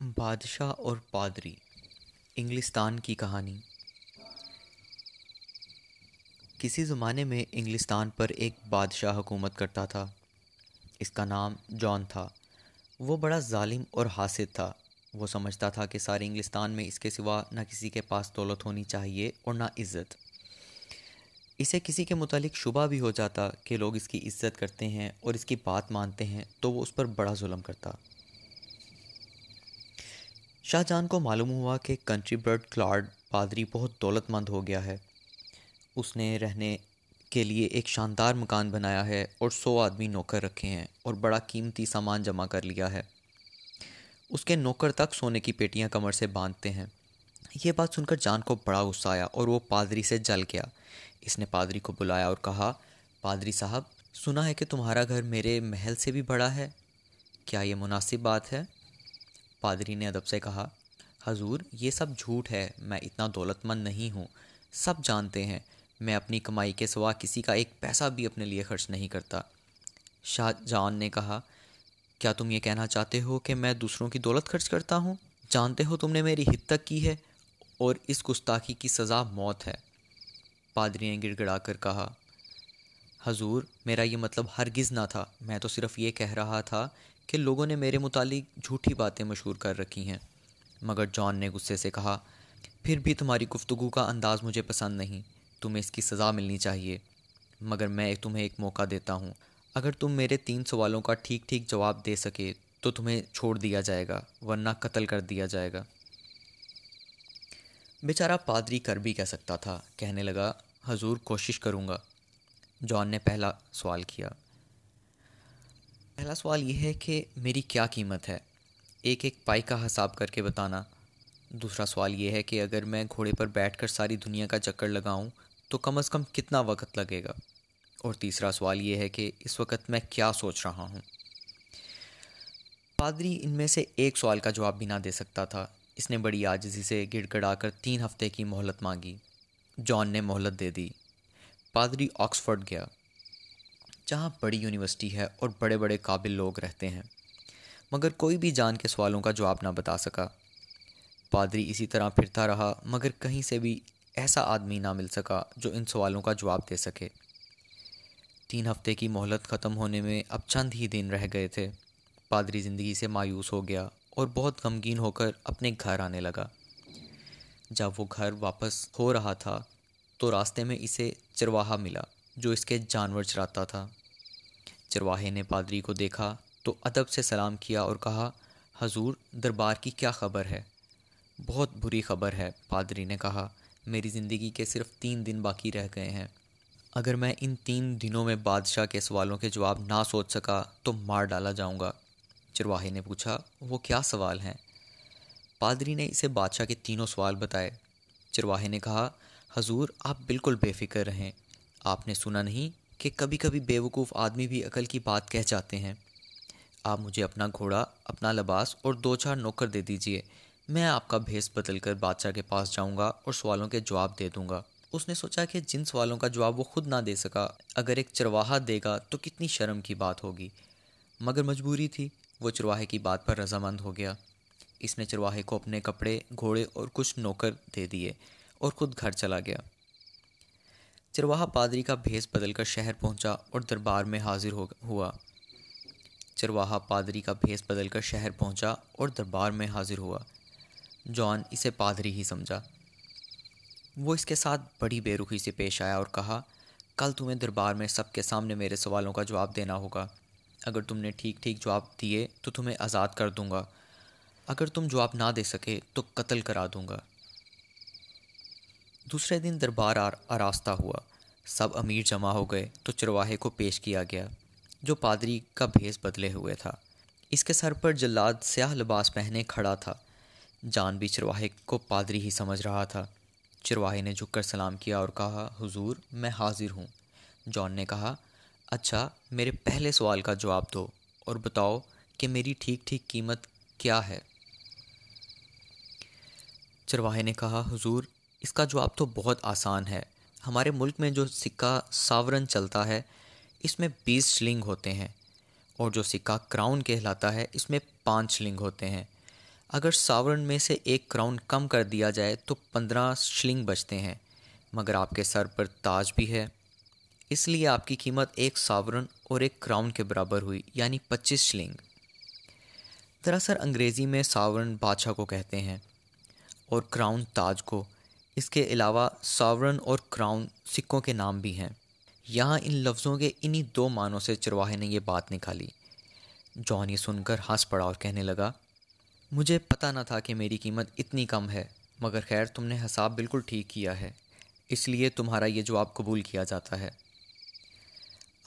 بادشاہ اور پادری، انگلستان کی کہانی۔ کسی زمانے میں انگلستان پر ایک بادشاہ حکومت کرتا تھا۔ اس کا نام جان تھا۔ وہ بڑا ظالم اور حاسد تھا۔ وہ سمجھتا تھا کہ سارے انگلستان میں اس کے سوا نہ کسی کے پاس دولت ہونی چاہیے اور نہ عزت۔ اسے کسی کے متعلق شبہ بھی ہو جاتا کہ لوگ اس کی عزت کرتے ہیں اور اس کی بات مانتے ہیں، تو وہ اس پر بڑا ظلم کرتا۔ شاہ جان کو معلوم ہوا کہ کنٹری برڈ کلاڈ پادری بہت دولت مند ہو گیا ہے۔ اس نے رہنے کے لیے ایک شاندار مکان بنایا ہے اور سو آدمی نوکر رکھے ہیں اور بڑا قیمتی سامان جمع کر لیا ہے۔ اس کے نوکر تک سونے کی پیٹیاں کمر سے باندھتے ہیں۔ یہ بات سن کر جان کو بڑا غصہ آیا اور وہ پادری سے جل گیا۔ اس نے پادری کو بلایا اور کہا، پادری صاحب، سنا ہے کہ تمہارا گھر میرے محل سے بھی بڑا ہے۔ کیا یہ مناسب بات ہے؟ پادری نے ادب سے کہا، حضور، یہ سب جھوٹ ہے۔ میں اتنا دولت مند نہیں ہوں۔ سب جانتے ہیں۔ میں اپنی کمائی کے سوا کسی کا ایک پیسہ بھی اپنے لیے خرچ نہیں کرتا۔ شاہ جان نے کہا، کیا تم یہ کہنا چاہتے ہو کہ میں دوسروں کی دولت خرچ کرتا ہوں؟ جانتے ہو تم نے میری حد تک کی ہے۔ اور اس گستاخی کی سزا موت ہے۔ پادری نے گڑ گڑا کر کہا، حضور، میرا یہ مطلب ہرگز نہ تھا۔ میں تو صرف یہ کہہ رہا تھا کہ لوگوں نے میرے متعلق جھوٹی باتیں مشہور کر رکھی ہیں۔ مگر جان نے غصے سے کہا، پھر بھی تمہاری گفتگو کا انداز مجھے پسند نہیں۔ تمہیں اس کی سزا ملنی چاہیے۔ مگر میں تمہیں ایک موقع دیتا ہوں۔ اگر تم میرے تین سوالوں کا ٹھیک ٹھیک جواب دے سکے تو تمہیں چھوڑ دیا جائے گا، ورنہ قتل کر دیا جائے گا۔ بیچارہ پادری کر بھی کہہ سکتا تھا۔ کہنے لگا، حضور، کوشش کروں گا۔ جان نے پہلا سوال کیا۔ پہلا سوال یہ ہے کہ میری کیا قیمت ہے؟ ایک ایک پائی کا حساب کر کے بتانا۔ دوسرا سوال یہ ہے کہ اگر میں گھوڑے پر بیٹھ کر ساری دنیا کا چکر لگاؤں تو کم از کم کتنا وقت لگے گا؟ اور تیسرا سوال یہ ہے کہ اس وقت میں کیا سوچ رہا ہوں؟ پادری ان میں سے ایک سوال کا جواب بھی نہ دے سکتا تھا۔ اس نے بڑی آجزی سے گڑ گڑا کر تین ہفتے کی مہلت مانگی۔ جان نے مہلت دے دی۔ پادری آکسفورڈ گیا۔ جہاں بڑی یونیورسٹی ہے اور بڑے بڑے قابل لوگ رہتے ہیں۔ مگر کوئی بھی جان کے سوالوں کا جواب نہ بتا سکا۔ پادری اسی طرح پھرتا رہا، مگر کہیں سے بھی ایسا آدمی نہ مل سکا جو ان سوالوں کا جواب دے سکے۔ تین ہفتے کی مہلت ختم ہونے میں اب چند ہی دن رہ گئے تھے۔ پادری زندگی سے مایوس ہو گیا۔ اور بہت غمگین ہو کر اپنے گھر آنے لگا۔ جب وہ گھر واپس ہو رہا تھا تو راستے میں اسے چرواہا ملا جو اس کے جانور چراتا تھا۔ چرواہے نے پادری کو دیکھا تو ادب سے سلام کیا اور کہا، حضور، دربار کی کیا خبر ہے؟ بہت بری خبر ہے، پادری نے کہا، میری زندگی کے صرف تین دن باقی رہ گئے ہیں۔ اگر میں ان تین دنوں میں بادشاہ کے سوالوں کے جواب نہ سوچ سکا تو مار ڈالا جاؤں گا۔ چرواہے نے پوچھا، وہ کیا سوال ہیں؟ پادری نے اسے بادشاہ کے تینوں سوال بتائے۔ چرواہے نے کہا، حضور، آپ بالکل بے فکر رہیں۔ آپ نے سنا نہیں کہ کبھی کبھی بے وقوف آدمی بھی عقل کی بات کہہ جاتے ہیں۔ آپ مجھے اپنا گھوڑا، اپنا لباس اور دو چار نوکر دے دیجیے۔ میں آپ کا بھیس بدل کر بادشاہ کے پاس جاؤں گا اور سوالوں کے جواب دے دوں گا۔ اس نے سوچا کہ جن سوالوں کا جواب وہ خود نہ دے سکا، اگر ایک چرواہا دے گا تو کتنی شرم کی بات ہوگی۔ مگر مجبوری تھی۔ وہ چرواہے کی بات پر رضامند ہو گیا۔ اس نے چرواہے کو اپنے کپڑے، گھوڑے اور کچھ نوکر دے دیے اور خود گھر چلا گیا۔ چرواہا پادری کا بھیس بدل کر شہر پہنچا اور دربار میں حاضر ہو ہوا۔ چرواہا پادری کا بھیس بدل کر شہر پہنچا اور دربار میں حاضر ہوا۔ جان اسے پادری ہی سمجھا۔ وہ اس کے ساتھ بڑی بے رخی سے پیش آیا اور کہا، کل تمہیں دربار میں سب کے سامنے میرے سوالوں کا جواب دینا ہوگا۔ اگر تم نے ٹھیک ٹھیک جواب دیے تو تمہیں آزاد کر دوں گا۔ اگر تم جواب نہ دے سکے تو قتل کرا دوں گا۔ دوسرے دن دربار آراستہ ہوا۔ سب امیر جمع ہو گئے تو چرواہے کو پیش کیا گیا، جو پادری کا بھیس بدلے ہوئے تھا۔ اس کے سر پر جلاد سیاہ لباس پہنے کھڑا تھا۔ جان بھی چرواہے کو پادری ہی سمجھ رہا تھا۔ چرواہے نے جھک کر سلام کیا اور کہا، حضور، میں حاضر ہوں۔ جان نے کہا اچھا میرے پہلے سوال کا جواب دو اور بتاؤ کہ میری ٹھیک ٹھیک قیمت کیا ہے؟ چرواہے نے کہا، حضور، اس کا جواب تو بہت آسان ہے۔ ہمارے ملک میں جو سکہ ساورن چلتا ہے، اس میں بیس شلنگ ہوتے ہیں۔ اور جو سکہ کراؤن کہلاتا ہے، اس میں پانچ شلنگ ہوتے ہیں۔ اگر ساورن میں سے ایک کراؤن کم کر دیا جائے، تو پندرہ شلنگ بچتے ہیں۔ مگر آپ کے سر پر تاج بھی ہے۔ اس لیے آپ کی قیمت ایک ساورن اور ایک کراؤن کے برابر ہوئی یعنی پچیس شلنگ۔ دراصل انگریزی میں ساورن بادشاہ کو کہتے ہیں اور کراؤن تاج کو۔ اس کے علاوہ ساورن اور کراؤن سکوں کے نام بھی ہیں۔ یہاں ان لفظوں کے انہی دو معنوں سے چرواہے نے یہ بات نکالی۔ جان یہ سن کر ہنس پڑا اور کہنے لگا، مجھے پتہ نہ تھا کہ میری قیمت اتنی کم ہے، مگر خیر تم نے حساب بالکل ٹھیک کیا ہے۔ اس لیے تمہارا یہ جواب قبول کیا جاتا ہے۔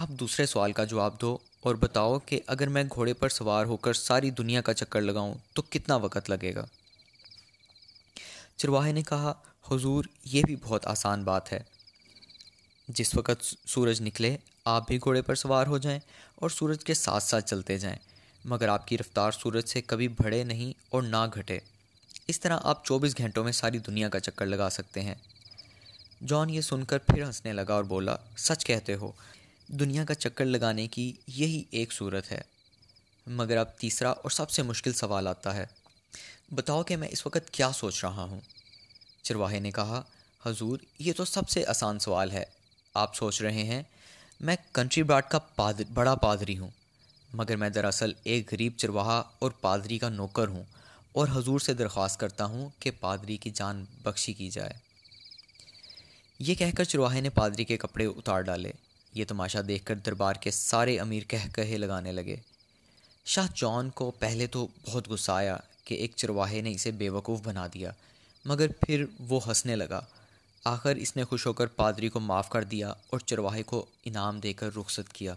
اب دوسرے سوال کا جواب دو اور بتاؤ کہ اگر میں گھوڑے پر سوار ہو کر ساری دنیا کا چکر لگاؤں تو کتنا وقت لگے گا؟ چرواہے نے کہا، حضور، یہ بھی بہت آسان بات ہے۔ جس وقت سورج نکلے، آپ بھی گھوڑے پر سوار ہو جائیں اور سورج کے ساتھ ساتھ چلتے جائیں، مگر آپ کی رفتار سورج سے کبھی بڑھے نہیں اور نہ گھٹے۔ اس طرح آپ چوبیس گھنٹوں میں ساری دنیا کا چکر لگا سکتے ہیں۔ جان یہ سن کر پھر ہنسنے لگا اور بولا، سچ کہتے ہو دنیا کا چکر لگانے کی یہی ایک صورت ہے۔ مگر اب تیسرا اور سب سے مشکل سوال آتا ہے۔ بتاؤ کہ میں اس وقت کیا سوچ رہا ہوں؟ چرواہے نے کہا، حضور، یہ تو سب سے آسان سوال ہے۔ آپ سوچ رہے ہیں، میں کنٹری براڈ کا پادر بڑا پادری ہوں، مگر میں دراصل ایک غریب چرواہا اور پادری کا نوکر ہوں اور حضور سے درخواست کرتا ہوں کہ پادری کی جان بخشی کی جائے۔ یہ کہہ کر چرواہے نے پادری کے کپڑے اتار ڈالے۔ یہ تماشا دیکھ کر دربار کے سارے امیر کہہ کہے لگانے لگے۔ شاہ جان کو پہلے تو بہت غصہ آیا کہ ایک چرواہے نے اسے بے وقوف بنا دیا، مگر پھر وہ ہنسنے لگا۔ آخر اس نے خوش ہو کر پادری کو معاف کر دیا اور چرواہے کو انعام دے کر رخصت کیا۔